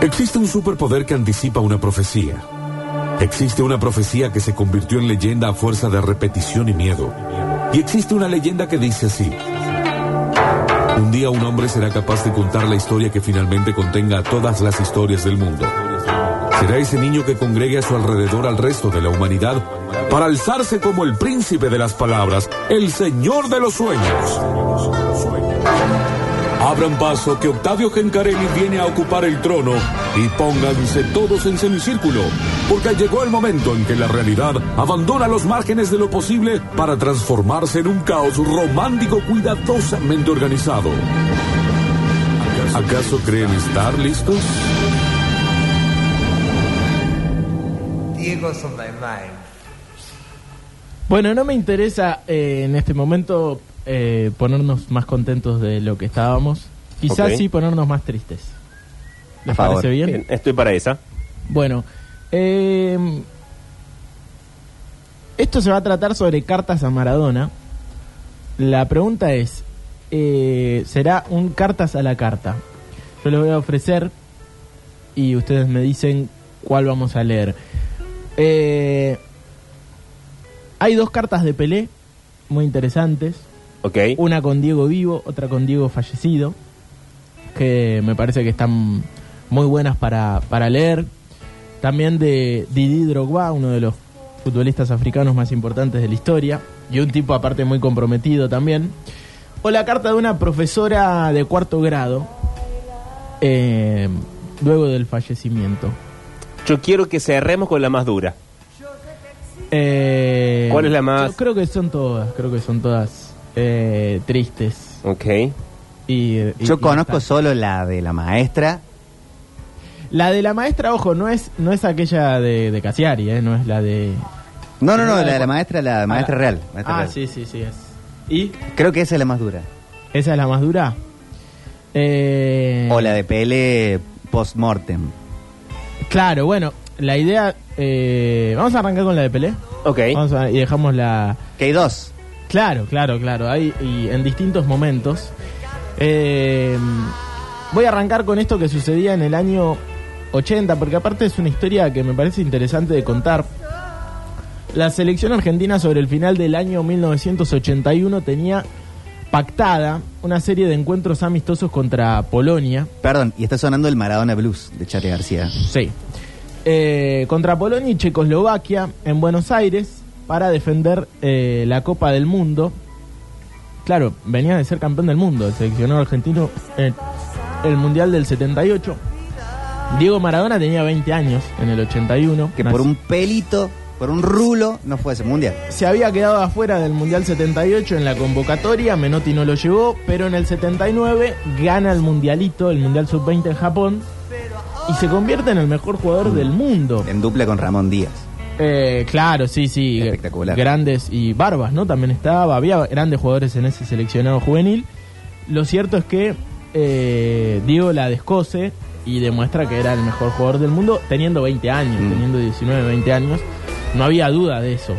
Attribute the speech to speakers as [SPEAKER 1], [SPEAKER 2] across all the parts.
[SPEAKER 1] Existe un superpoder que anticipa una profecía. Existe una profecía que se convirtió en leyenda a fuerza de repetición y miedo. Y existe una leyenda que dice así. Un día un hombre será capaz de contar la historia que finalmente contenga todas las historias del mundo. Será ese niño que congregue a su alrededor al resto de la humanidad para alzarse como el príncipe de las palabras, el señor de los sueños. Abran paso que Octavio Gencarelli viene a ocupar el trono y pónganse todos en semicírculo, porque llegó el momento en que la realidad abandona los márgenes de lo posible para transformarse en un caos romántico cuidadosamente organizado. ¿Acaso creen estar listos?
[SPEAKER 2] Bueno, no me interesa eh, en este momento eh, ponernos más contentos de lo que estábamos. Quizás sí ponernos más tristes. ¿Les parece bien?
[SPEAKER 3] Bien, estoy para esa.
[SPEAKER 2] Bueno, eh, esto se va a tratar sobre cartas a Maradona. La pregunta es, eh, ¿será un cartas a la carta? Yo les voy a ofrecer y ustedes me dicen cuál vamos a leer. Eh, hay dos cartas de Pelé muy interesantes.
[SPEAKER 3] Ok.
[SPEAKER 2] Una con Diego vivo, otra con Diego fallecido, que me parece que están muy buenas para, para leer. También de Didi Drogba, uno de los futbolistas africanos más importantes de la historia, y un tipo aparte muy comprometido también. O la carta de una profesora de cuarto grado, eh, luego del fallecimiento.
[SPEAKER 3] Yo quiero que cerremos con la más dura.
[SPEAKER 2] Eh,
[SPEAKER 3] ¿Cuál es la más-
[SPEAKER 2] Yo creo que son todas, creo que son todas eh, tristes.
[SPEAKER 3] Ok.
[SPEAKER 2] Y, y-
[SPEAKER 4] Yo
[SPEAKER 2] y
[SPEAKER 4] conozco
[SPEAKER 2] está.
[SPEAKER 4] solo la de la maestra.
[SPEAKER 2] La de la maestra, ojo, no es no es aquella de, de Casiari, ¿eh? no es la de...
[SPEAKER 4] No, no, no,
[SPEAKER 2] la
[SPEAKER 4] la
[SPEAKER 2] de
[SPEAKER 4] la maestra, la maestra
[SPEAKER 2] Ah,
[SPEAKER 4] real. maestra
[SPEAKER 2] Ah,
[SPEAKER 4] real.
[SPEAKER 2] sí, sí, sí es. ¿Y
[SPEAKER 4] Creo que esa es la más dura.
[SPEAKER 2] esa es la más dura? Eh,
[SPEAKER 4] O la de Pele post-mortem.
[SPEAKER 2] Claro, bueno, la idea... eh, vamos a arrancar con la de Pelé.
[SPEAKER 3] Ok.
[SPEAKER 2] Vamos a- y dejamos la...
[SPEAKER 4] Que hay dos.
[SPEAKER 2] Claro, claro, claro. Hay y en distintos momentos. Eh, voy a arrancar con esto que sucedía en el año 80, porque aparte es una historia que me parece interesante de contar. La selección argentina sobre el final del año 1981 tenía pactada una serie de encuentros amistosos contra Polonia.
[SPEAKER 4] Perdón, y está sonando el Maradona Blues de Charlie García.
[SPEAKER 2] Sí. Eh, contra Polonia y Checoslovaquia en Buenos Aires para defender eh, la Copa del Mundo. Claro, venía de ser campeón del mundo, el seleccionado argentino en el Mundial del 78. Diego Maradona tenía 20 años en el 81.
[SPEAKER 4] Que por un pelito, por un rulo, no fue ese mundial.
[SPEAKER 2] Se había quedado afuera del Mundial 78 en la convocatoria, Menotti no lo llevó, pero en el 79 gana el Mundialito, el Mundial Sub-20 en Japón, y se convierte en el mejor jugador del mundo.
[SPEAKER 4] En dupla con Ramón Díaz.
[SPEAKER 2] Eh, claro, sí, sí.
[SPEAKER 4] Espectacular.
[SPEAKER 2] Grandes y Barbas, ¿no? También estaba. Había grandes jugadores en ese seleccionado juvenil. Lo cierto es que eh, Diego la descose y demuestra que era el mejor jugador del mundo teniendo 20 años,
[SPEAKER 4] Mm.
[SPEAKER 2] teniendo 19, 20 años. No había duda de eso.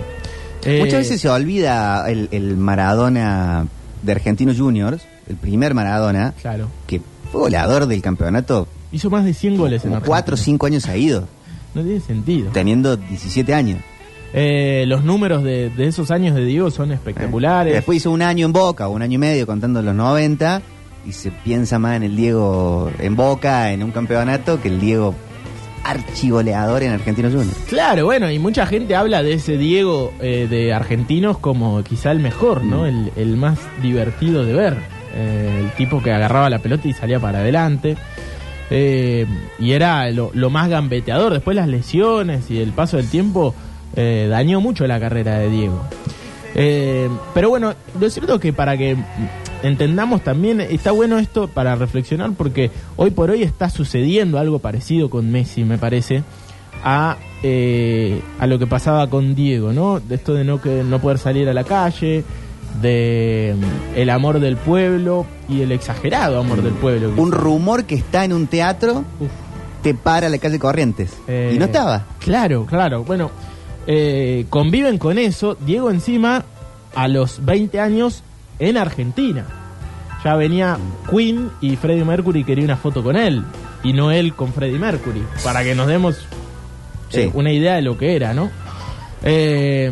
[SPEAKER 2] Eh,
[SPEAKER 4] Muchas veces se olvida el, el Maradona de Argentinos Juniors, el primer Maradona,
[SPEAKER 2] Claro.
[SPEAKER 4] que fue goleador del campeonato
[SPEAKER 2] Hizo más de 100 goles en Argentina.
[SPEAKER 4] 4 o 5 años ha ido,
[SPEAKER 2] No tiene sentido.
[SPEAKER 4] teniendo 17 años.
[SPEAKER 2] Eh, los números de, de esos años de Diego son espectaculares.
[SPEAKER 4] Después hizo un año en Boca, un año y medio contando los 90, y se piensa más en el Diego en Boca, en un campeonato, que el Diego archigoleador en Argentinos Juniors.
[SPEAKER 2] Claro, bueno, y mucha gente habla de ese Diego eh, de argentinos como quizá el mejor, ¿no? El, el más divertido de ver. Eh, el tipo que agarraba la pelota y salía para adelante. Eh, y era lo, más gambeteador. Después las lesiones y el paso del tiempo eh, dañó mucho la carrera de Diego. Eh, pero bueno, lo cierto es que para que entendamos también, está bueno esto para reflexionar porque hoy por hoy está sucediendo algo parecido con Messi, me parece, a, eh, a lo que pasaba con Diego, ¿no? De esto de no, que, no poder salir a la calle, de mm, el amor del pueblo y el exagerado amor del pueblo.
[SPEAKER 4] Un rumor que está en un teatro
[SPEAKER 2] Uf.
[SPEAKER 4] te para la calle Corrientes.
[SPEAKER 2] Eh,
[SPEAKER 4] y no estaba.
[SPEAKER 2] Claro, claro. Bueno, eh, conviven con eso. Diego encima, a los 20 años, en Argentina. Ya venía Queen y Freddie Mercury quería una foto con él. y no él con Freddie Mercury, para que nos demos
[SPEAKER 4] Sí.
[SPEAKER 2] eh, una idea de lo que era, ¿no? Eh,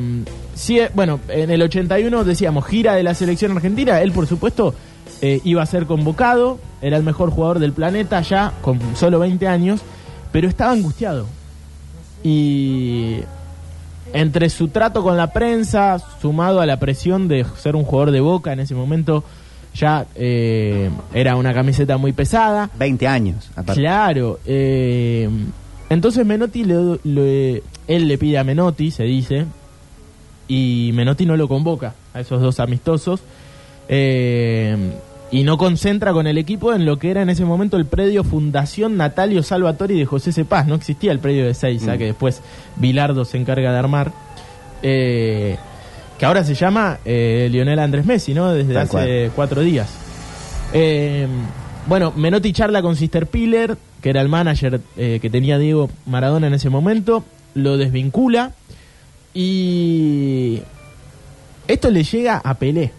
[SPEAKER 2] sí, eh, bueno, en el 81 decíamos gira de la selección argentina, él por supuesto eh, iba a ser convocado, era el mejor jugador del planeta ya, con solo 20 años, pero estaba angustiado. Y entre su trato con la prensa, sumado a la presión de ser un jugador de boca en ese momento, ya eh, era una camiseta muy pesada.
[SPEAKER 4] 20 años, aparte.
[SPEAKER 2] Claro. eh, entonces Menotti, le, le- él le pide a Menotti, se dice, y Menotti no lo convoca a esos dos amistosos. eh, y no concentra con el equipo en lo que era en ese momento el predio Fundación Natalio Salvatori de José Cepaz. No existía el predio de Seiza,
[SPEAKER 4] Mm.
[SPEAKER 2] que después Bilardo se encarga de armar. eh, que ahora se llama eh, Lionel Andrés Messi, ¿no? Desde hace
[SPEAKER 4] cual.
[SPEAKER 2] cuatro días. Eh, bueno, Menotti charla con Sister Piller, que era el manager eh, que tenía Diego Maradona en ese momento, lo desvincula y esto le llega a Pelé.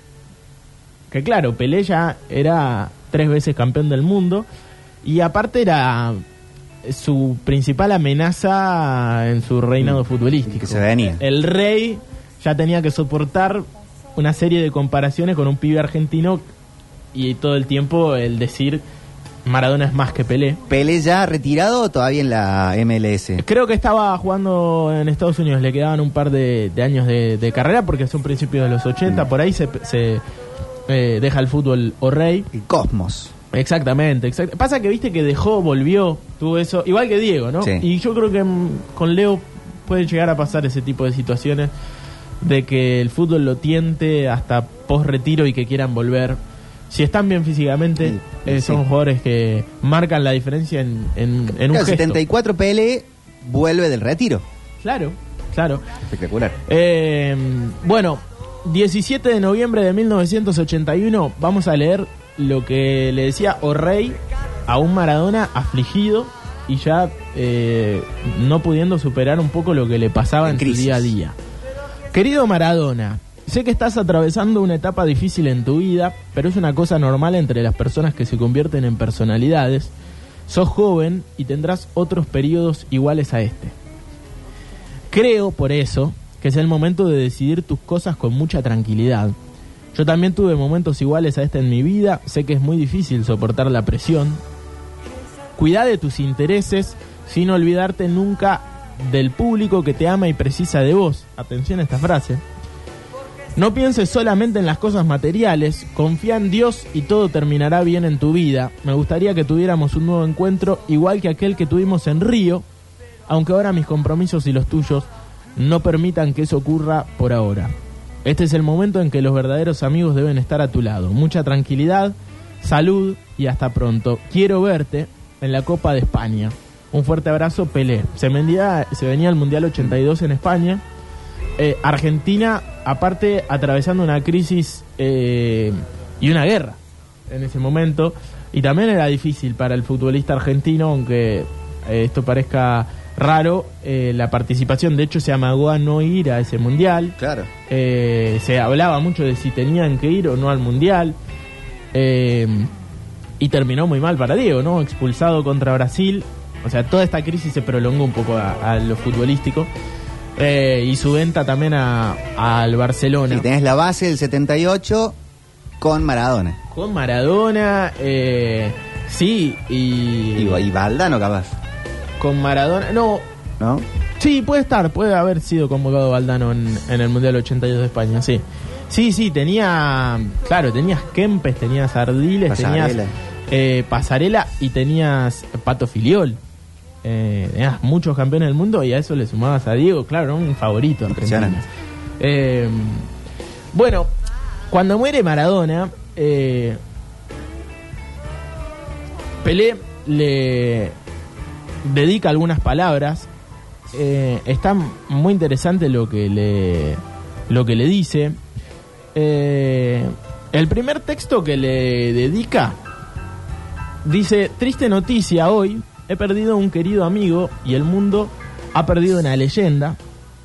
[SPEAKER 2] Que claro, Pelé ya era tres veces campeón del mundo y aparte era su principal amenaza en su reinado futbolístico.
[SPEAKER 4] Mm. que se venía.
[SPEAKER 2] El rey ya tenía que soportar una serie de comparaciones con un pibe argentino y todo el tiempo el decir Maradona es más que Pelé.
[SPEAKER 4] Pelé ya retirado o todavía en la MLS.
[SPEAKER 2] Creo que estaba jugando en Estados Unidos, le quedaban un par de, de años de, de carrera porque son principios de los 80,
[SPEAKER 4] Mm.
[SPEAKER 2] por ahí se, se, eh, deja el fútbol o rey.
[SPEAKER 4] El Cosmos.
[SPEAKER 2] Exactamente, exact- Pasa que viste que dejó, volvió, tuvo eso, igual que Diego, ¿no?
[SPEAKER 4] Sí.
[SPEAKER 2] Y yo creo que mm, con Leo puede llegar a pasar ese tipo de situaciones de que el fútbol lo tiente hasta post retiro y que quieran volver. Si están bien físicamente,
[SPEAKER 4] Sí,
[SPEAKER 2] eh,
[SPEAKER 4] sí.
[SPEAKER 2] son jugadores que marcan la diferencia en, en, en un
[SPEAKER 4] Claro,
[SPEAKER 2] gesto.
[SPEAKER 4] 74 Pelé vuelve del retiro.
[SPEAKER 2] Claro, claro.
[SPEAKER 4] Espectacular.
[SPEAKER 2] Eh, bueno, 17 de noviembre de 1981 vamos a leer lo que le decía O'Reilly a un Maradona afligido y ya eh, no pudiendo superar un poco lo que le pasaba
[SPEAKER 4] En
[SPEAKER 2] en, su día a día. Querido Maradona, sé que estás atravesando una etapa difícil en tu vida, pero es una cosa normal entre las personas que se convierten en personalidades. Sos joven y tendrás otros periodos iguales a este. Creo, por eso, que es el momento de decidir tus cosas con mucha tranquilidad. Yo también tuve momentos iguales a este en mi vida, sé que es muy difícil soportar la presión. Cuida de tus intereses sin olvidarte nunca del público que te ama y precisa de vos. Atención a esta frase. No pienses solamente en las cosas materiales, confía en Dios y todo terminará bien en tu vida. Me gustaría que tuviéramos un nuevo encuentro igual que aquel que tuvimos en Río, aunque ahora mis compromisos y los tuyos no permitan que eso ocurra por ahora. Este es el momento en que los verdaderos amigos deben estar a tu lado. Mucha tranquilidad, salud y hasta pronto. Quiero verte en la Copa de España. Un fuerte abrazo, Pelé. Se venía, se venía el Mundial 82 en España. Eh, Argentina, aparte, atravesando una crisis eh, y una guerra en ese momento. Y también era difícil para el futbolista argentino, aunque eh, esto parezca raro, eh, la participación. De hecho, se amagó a no ir a ese mundial.
[SPEAKER 4] Claro.
[SPEAKER 2] Eh, se hablaba mucho de si tenían que ir o no al mundial. Y terminó muy mal para Diego, ¿no? Expulsado contra Brasil. O sea, toda esta crisis se prolongó un poco a, a lo futbolístico. Eh, y su venta también a- al Barcelona.
[SPEAKER 4] Y tenés la base del 78 con Maradona.
[SPEAKER 2] Con Maradona, eh, sí, y,
[SPEAKER 4] Y, y Valdano capaz,
[SPEAKER 2] con Maradona. No,
[SPEAKER 4] ¿no?
[SPEAKER 2] Sí, puede estar, puede haber sido convocado Valdano en, en el Mundial 82 de España, sí. Sí, sí, tenía, claro, tenías Kempes, tenías Ardiles,
[SPEAKER 4] Pasarela.
[SPEAKER 2] tenías eh, Pasarela y tenías Pato Filiol. Eh, tenías muchos campeones del mundo y a eso le sumabas a Diego, claro, un favorito.
[SPEAKER 4] Impresionante.
[SPEAKER 2] Eh, bueno, cuando muere Maradona, eh, Pelé le dedica algunas palabras. Eh, está muy interesante lo que le, lo que le dice. El primer texto que le dedica dice, triste noticia hoy, he perdido un querido amigo y el mundo ha perdido una leyenda.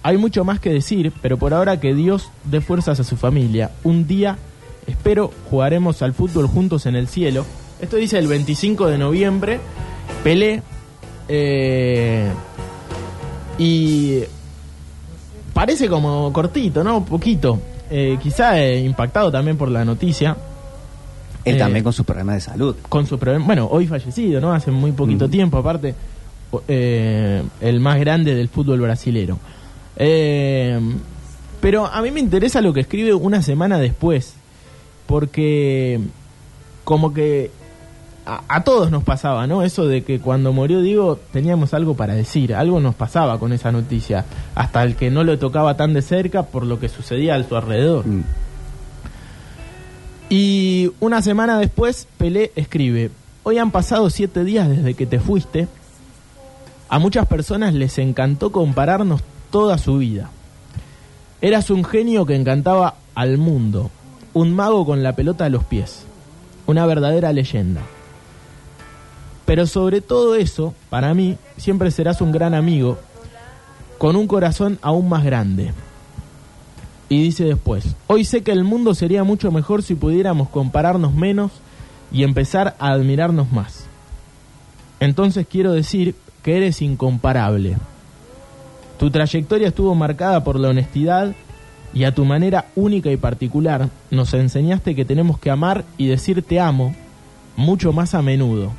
[SPEAKER 2] Hay mucho más que decir, pero por ahora que Dios dé fuerzas a su familia. Un día, espero, jugaremos al fútbol juntos en el cielo. Esto dice el 25 de noviembre Pelé. eh, y parece como cortito, ¿no? Poquito. Eh, quizá eh, impactado también por la noticia.
[SPEAKER 4] Él
[SPEAKER 2] Eh,
[SPEAKER 4] también con sus problemas de salud.
[SPEAKER 2] Con su problema. Bueno, hoy fallecido, ¿no? Hace muy poquito tiempo, aparte. eh, el más grande del fútbol brasilero. Eh, pero a mí me interesa lo que escribe una semana después. Porque como que a, a todos nos pasaba, ¿no? Eso de que cuando murió Diego teníamos algo para decir, algo nos pasaba con esa noticia, hasta el que no lo tocaba tan de cerca por lo que sucedía a su alrededor.
[SPEAKER 4] Mm.
[SPEAKER 2] Y una semana después, Pelé escribe, hoy han pasado siete días desde que te fuiste. A muchas personas les encantó compararnos toda su vida. Eras un genio que encantaba al mundo, un mago con la pelota a los pies, una verdadera leyenda. Pero sobre todo eso, para mí, siempre serás un gran amigo, con un corazón aún más grande. Y dice después, hoy sé que el mundo sería mucho mejor si pudiéramos compararnos menos y empezar a admirarnos más. Entonces quiero decir que eres incomparable. Tu trayectoria estuvo marcada por la honestidad y a tu manera única y particular nos enseñaste que tenemos que amar y decir te amo mucho más a menudo.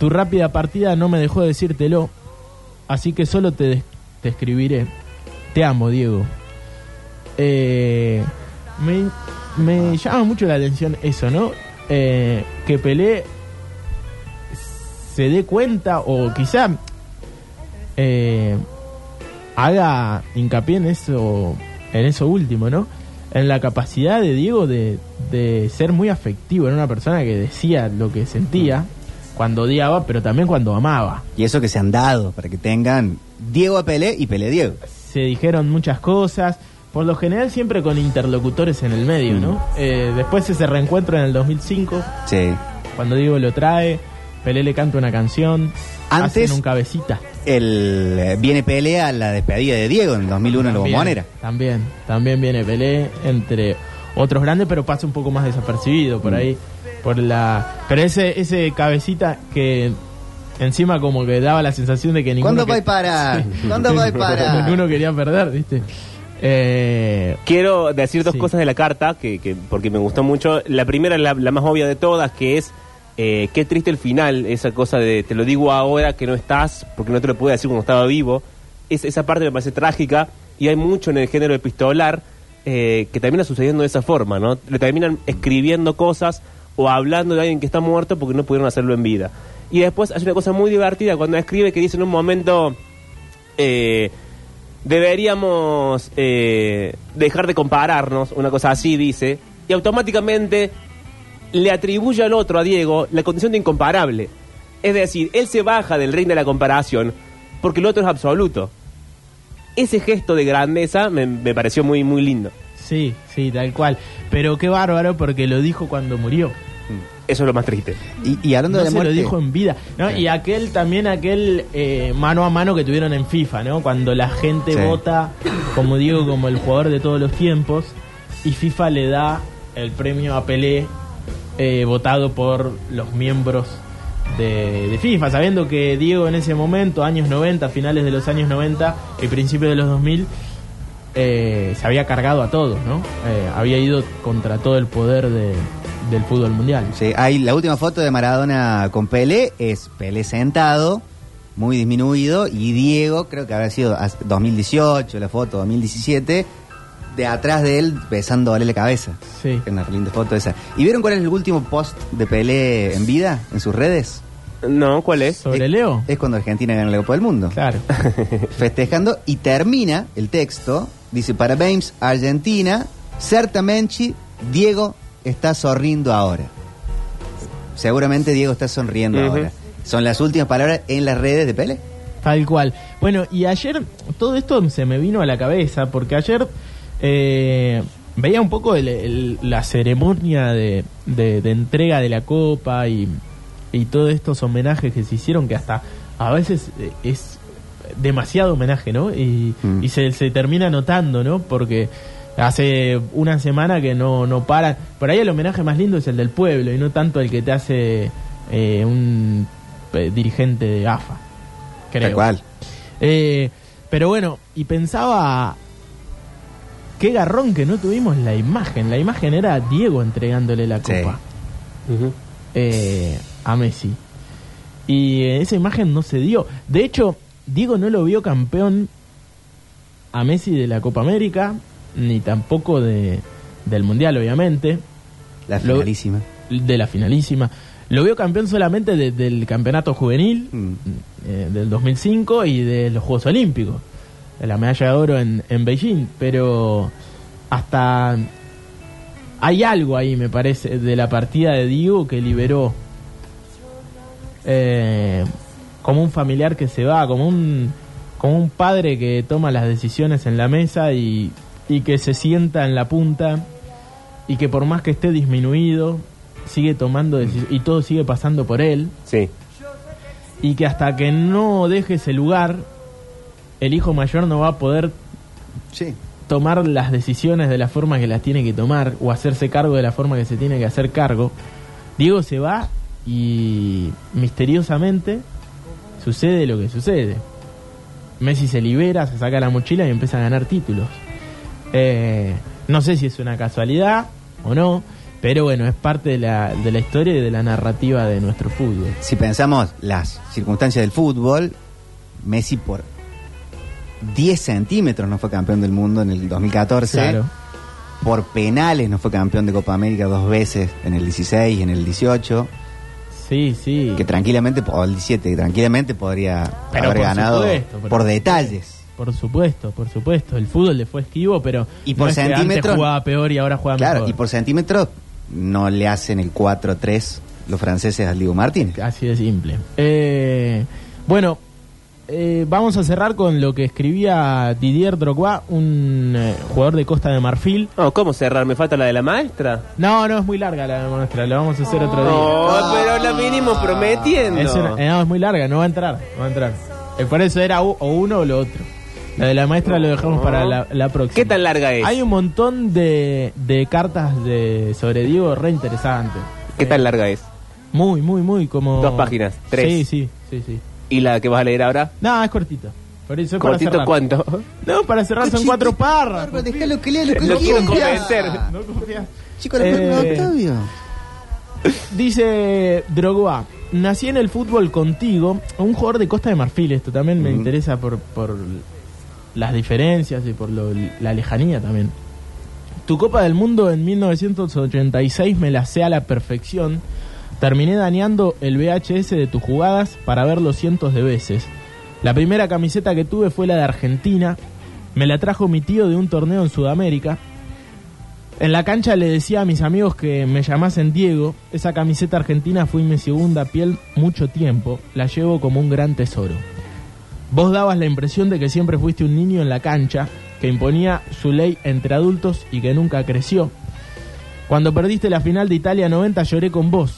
[SPEAKER 2] Tu rápida partida no me dejó decírtelo, así que solo te, te escribiré. Te amo, Diego. Eh, me, me llama mucho la atención eso, ¿no? Eh, que Pelé se dé cuenta o quizá eh, haga hincapié en eso, en eso último, ¿no? En la capacidad de Diego de, de ser muy afectivo, era una persona que decía lo que sentía cuando odiaba, pero también cuando amaba.
[SPEAKER 4] Y eso que se han dado para que tengan Diego a Pelé y Pelé Diego.
[SPEAKER 2] se dijeron muchas cosas, por lo general siempre con interlocutores en el medio, ¿no? Eh, después ese reencuentro en el 2005,
[SPEAKER 4] Sí.
[SPEAKER 2] cuando Diego lo trae, Pelé le canta una canción,
[SPEAKER 4] Antes-
[SPEAKER 2] hacen un cabecita.
[SPEAKER 4] El, eh, viene Pelé a la despedida de Diego en el 2001 en la bombonera.
[SPEAKER 2] También, también viene Pelé entre otros grandes, pero pasa un poco más desapercibido
[SPEAKER 4] Mm.
[SPEAKER 2] por ahí, por la... Pero ese, ese cabecita que encima como que daba la sensación de que ninguno...
[SPEAKER 4] ¿Cuándo
[SPEAKER 2] que-
[SPEAKER 4] va para? ¿Cuándo va para?
[SPEAKER 2] ninguno quería perder, ¿viste? Eh,
[SPEAKER 3] Quiero decir dos
[SPEAKER 2] Sí.
[SPEAKER 3] cosas de la carta, que, que- porque me gustó mucho. La primera, la, la más obvia de todas, que es eh, qué triste el final, esa cosa de te lo digo ahora que no estás, porque no te lo pude decir cuando estaba vivo. Es, esa parte me parece trágica y hay mucho en el género epistolar eh, que termina sucediendo de esa forma, ¿no? Le terminan escribiendo cosas o hablando de alguien que está muerto porque no pudieron hacerlo en vida. Y después hay una cosa muy divertida cuando escribe que dice en un momento... eh, deberíamos eh, dejar de compararnos, una cosa así dice, y automáticamente le atribuye al otro, a Diego, la condición de incomparable. Es decir, él se baja del reino de la comparación porque el otro es absoluto. Ese gesto de grandeza me, me pareció muy, muy lindo.
[SPEAKER 2] Sí, sí, tal cual. Pero qué bárbaro porque lo dijo cuando murió.
[SPEAKER 3] Eso es lo más triste.
[SPEAKER 4] Y, y hablando
[SPEAKER 2] No
[SPEAKER 4] de
[SPEAKER 2] se
[SPEAKER 4] muerte.
[SPEAKER 2] lo dijo en vida. ¿no?
[SPEAKER 4] Sí.
[SPEAKER 2] Y aquel también, aquel eh, mano a mano que tuvieron en FIFA, ¿no? Cuando la gente
[SPEAKER 4] Sí.
[SPEAKER 2] vota, como digo, como el jugador de todos los tiempos, y FIFA le da el premio a Pelé eh, votado por los miembros de, de FIFA, sabiendo que Diego en ese momento, años 90, finales de los años 90 y principios de los 2000, eh, se había cargado a todos, ¿no? Eh, había ido contra todo el poder de- del fútbol mundial.
[SPEAKER 4] Sí, hay la última foto de Maradona con Pelé es Pelé sentado, muy disminuido, y Diego, creo que habrá sido hace- 2018, la foto 2017, de atrás de él besándole la cabeza.
[SPEAKER 2] Sí.
[SPEAKER 4] Una linda foto esa. ¿Y vieron cuál es el último post de Pelé en vida en sus redes?
[SPEAKER 3] No, ¿cuál es?
[SPEAKER 2] ¿Sobre Leo?
[SPEAKER 4] Es cuando Argentina gana la Copa del Mundo.
[SPEAKER 2] Claro.
[SPEAKER 4] Festejando y termina el texto, dice, parabéns Argentina, certamente Diego está sonriendo ahora. Seguramente Diego está sonriendo ahora. Son las últimas palabras en las redes de Pelé.
[SPEAKER 2] Tal cual. Bueno, y ayer todo esto se me vino a la cabeza porque ayer eh, veía un poco el- el- la ceremonia de, de- de entrega de la copa y, y todos estos homenajes que se hicieron que hasta a veces eh, es demasiado homenaje, ¿no? Y,
[SPEAKER 4] Mm.
[SPEAKER 2] y se, se termina notando, ¿no? Porque hace una semana que no, no paran. Por ahí el homenaje más lindo es el del pueblo y no tanto el que te hace eh, un eh, dirigente de AFA. Creo.
[SPEAKER 4] Tal cual.
[SPEAKER 2] Eh, pero bueno, y pensaba qué garrón que no tuvimos la imagen. La imagen era Diego entregándole la
[SPEAKER 4] Sí.
[SPEAKER 2] copa
[SPEAKER 3] Ujú.
[SPEAKER 2] eh, a Messi. Y esa imagen no se dio. De hecho, Diego no lo vio campeón a Messi de la Copa América, ni tampoco de, del Mundial, obviamente,
[SPEAKER 4] La
[SPEAKER 2] Lo-
[SPEAKER 4] finalísima.
[SPEAKER 2] de la finalísima. Lo vio campeón solamente de- del campeonato juvenil
[SPEAKER 4] Mm.
[SPEAKER 2] eh, del 2005 y de los Juegos Olímpicos, de la medalla de oro en, en Beijing, pero hasta hay algo ahí, me parece, de la partida de Diego que liberó eh, como un familiar que se va, como un, como un padre que toma las decisiones en la mesa y, y que se sienta en la punta y que por más que esté disminuido, sigue tomando decisiones y todo sigue pasando por él
[SPEAKER 3] Sí.
[SPEAKER 2] y que hasta que no deje ese lugar, el hijo mayor no va a poder
[SPEAKER 4] Sí.
[SPEAKER 2] tomar las decisiones de la forma que las tiene que tomar o hacerse cargo de la forma que se tiene que hacer cargo. Diego se va y misteriosamente sucede lo que sucede. Messi se libera, se saca la mochila y empieza a ganar títulos. Eh, no sé si es una casualidad o no, pero bueno, es parte de la, de la historia y de la narrativa de nuestro fútbol.
[SPEAKER 4] Si pensamos las circunstancias del fútbol, Messi por 10 centímetros no fue campeón del mundo en el 2014.
[SPEAKER 2] Claro.
[SPEAKER 4] Por penales no fue campeón de Copa América dos veces en el 16 y en el 18.
[SPEAKER 2] Sí, sí.
[SPEAKER 4] Que tranquilamente, o el 17, que tranquilamente podría
[SPEAKER 2] Pero
[SPEAKER 4] haber
[SPEAKER 2] por
[SPEAKER 4] ganado
[SPEAKER 2] supuesto,
[SPEAKER 4] por detalles.
[SPEAKER 2] Por supuesto, por supuesto. El fútbol le fue esquivo, pero
[SPEAKER 4] Y por
[SPEAKER 2] no es que antes
[SPEAKER 4] centímetros-
[SPEAKER 2] jugaba peor y ahora juega
[SPEAKER 4] Claro,
[SPEAKER 2] mejor.
[SPEAKER 4] y por centímetros no le hacen el 4-3 los franceses al Diego Martínez.
[SPEAKER 2] Así de simple. Eh, bueno, eh, vamos a cerrar con lo que escribía Didier Drogba, un eh, jugador de Costa de Marfil.
[SPEAKER 3] No, ¿cómo cerrar? ¿Me falta la de la maestra?
[SPEAKER 2] No, no es muy larga la nuestra, la vamos a hacer otro día.
[SPEAKER 3] No, pero la vinimos prometiendo.
[SPEAKER 2] Es, una- eh, no, es muy larga, no va a entrar, no va a entrar. Eh, por eso era o uno o lo otro. La de la maestra lo dejamos para la, la próxima.
[SPEAKER 3] ¿Qué tan larga es?
[SPEAKER 2] Hay un montón de, de cartas de sobre Diego re interesantes.
[SPEAKER 3] ¿Qué
[SPEAKER 2] Eh,
[SPEAKER 3] tan larga es?
[SPEAKER 2] Muy, muy, muy como...
[SPEAKER 3] Dos páginas, tres.
[SPEAKER 2] Sí, sí, sí, sí.
[SPEAKER 3] ¿Y la que vas a leer ahora?
[SPEAKER 2] No, es cortito. Por eso es para
[SPEAKER 3] ¿Cortito
[SPEAKER 2] cerrar.
[SPEAKER 3] cuánto?
[SPEAKER 2] No, para cerrar son cuatro párrafos.
[SPEAKER 4] Déjalo que lea lo que
[SPEAKER 3] Lo quiero
[SPEAKER 4] confía.
[SPEAKER 3] convencer.
[SPEAKER 2] No confías.
[SPEAKER 4] Chico, la
[SPEAKER 2] Eh,
[SPEAKER 4] Octavio.
[SPEAKER 2] Dice Drogba, nací en el fútbol contigo, un jugador de Costa de Marfil, esto también me
[SPEAKER 4] Ujú.
[SPEAKER 2] interesa por, por las diferencias y por lo- la lejanía también. Tu Copa del Mundo en 1986 me la sé a la perfección. Terminé dañando el VHS de tus jugadas para verlo cientos de veces. La primera camiseta que tuve fue la de Argentina. Me la trajo mi tío de un torneo en Sudamérica. En la cancha le decía a mis amigos que me llamasen Diego. Esa camiseta argentina fue mi segunda piel mucho tiempo. La llevo como un gran tesoro. Vos dabas la impresión de que siempre fuiste un niño en la cancha, que imponía su ley entre adultos y que nunca creció. Cuando perdiste la final de Italia 90 lloré con vos.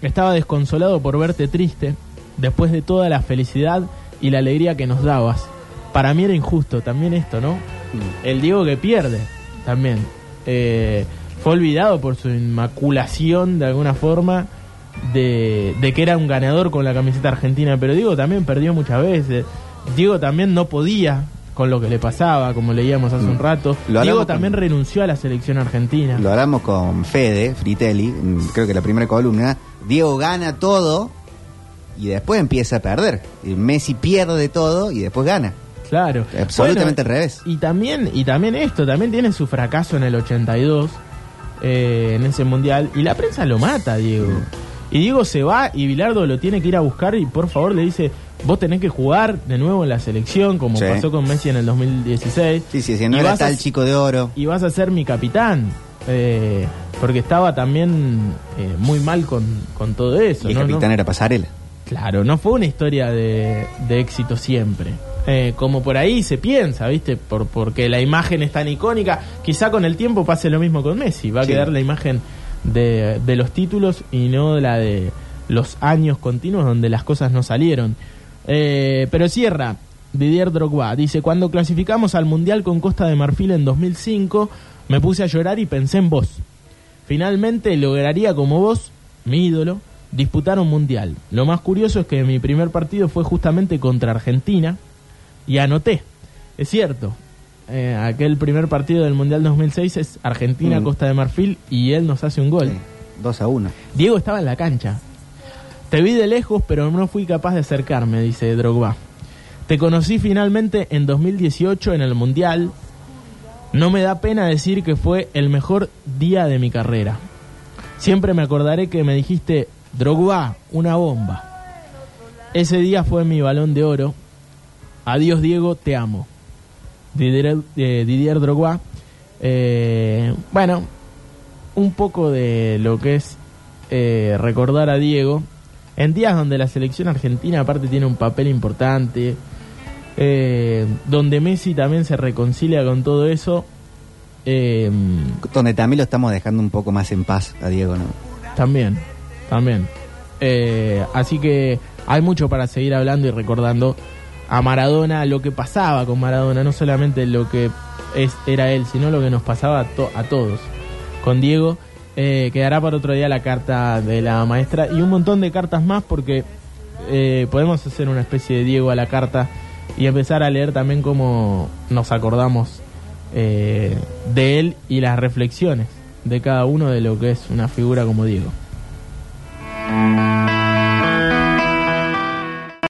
[SPEAKER 2] Estaba desconsolado por verte triste, después de toda la felicidad y la alegría que nos dabas. Para mí era injusto también esto, ¿no? El Diego que pierde también. Eh, fue olvidado por su inmaculación de alguna forma de, de que era un ganador con la camiseta argentina, pero Diego también perdió muchas veces. Diego también no podía con lo que le pasaba, como leíamos hace un rato.
[SPEAKER 4] Lo
[SPEAKER 2] Diego también
[SPEAKER 4] con-
[SPEAKER 2] renunció a la selección argentina.
[SPEAKER 4] Lo hablamos con Fede Fritelli, mm, creo que la primera columna. Diego gana todo y después empieza a perder. Messi pierde todo y después gana.
[SPEAKER 2] Claro.
[SPEAKER 4] Absolutamente
[SPEAKER 2] Bueno,
[SPEAKER 4] al revés.
[SPEAKER 2] Y también, y también esto, también tiene su fracaso en el 82, eh, en ese mundial, y la prensa lo mata, Diego. Y Diego se va y Bilardo lo tiene que ir a buscar y por favor le dice, vos tenés que jugar de nuevo en la selección, como
[SPEAKER 4] Sí.
[SPEAKER 2] pasó con Messi en el 2016.
[SPEAKER 4] Sí, sí, sí, no
[SPEAKER 2] Y
[SPEAKER 4] era
[SPEAKER 2] a-
[SPEAKER 4] tal chico de oro.
[SPEAKER 2] Y vas a ser mi capitán. eh, porque estaba también eh, muy mal con, con todo eso.
[SPEAKER 4] Y el
[SPEAKER 2] ¿no?
[SPEAKER 4] capitán
[SPEAKER 2] No-
[SPEAKER 4] era Pasarela.
[SPEAKER 2] Claro, no fue una historia de, de éxito siempre. Eh, como por ahí se piensa, ¿viste? Por, porque la imagen es tan icónica. Quizá con el tiempo pase lo mismo con Messi. Va a quedar la imagen de, de los títulos y no la de los años continuos donde las cosas no salieron. Eh, pero cierra Didier Drogba. Dice, cuando clasificamos al Mundial con Costa de Marfil en 2005, me puse a llorar y pensé en vos. Finalmente lograría como vos, mi ídolo, disputaron mundial. Lo más curioso es que mi primer partido fue justamente contra Argentina y anoté. Es cierto, eh, aquel primer partido del Mundial 2006 es Argentina-Costa de Marfil y él nos hace un gol.
[SPEAKER 4] 2 a 1.
[SPEAKER 2] Diego estaba en la cancha. Te vi de lejos, pero no fui capaz de acercarme, dice Drogba. Te conocí finalmente en 2018 en el Mundial. No me da pena decir que fue el mejor día de mi carrera. Siempre me acordaré que me dijiste, Drogba, una bomba. Ese día fue mi balón de oro. Adiós Diego, te amo. Didier, eh, Didier Drogba. Eh, bueno, un poco de lo que es eh, recordar a Diego. En días donde la selección argentina aparte tiene un papel importante, eh, donde Messi también se reconcilia con todo eso, eh,
[SPEAKER 4] Donde también lo estamos dejando un poco más en paz a Diego, ¿no?
[SPEAKER 2] también, también. Eh, así que hay mucho para seguir hablando y recordando a Maradona, lo que pasaba con Maradona, no solamente lo que era él, sino lo que nos pasaba a todos. Con Diego, eh, quedará para otro día la carta de la maestra y un montón de cartas más porque eh, podemos hacer una especie de Diego a la carta y empezar a leer también cómo nos acordamos eh, de él y las reflexiones de cada uno de lo que es una figura como Diego.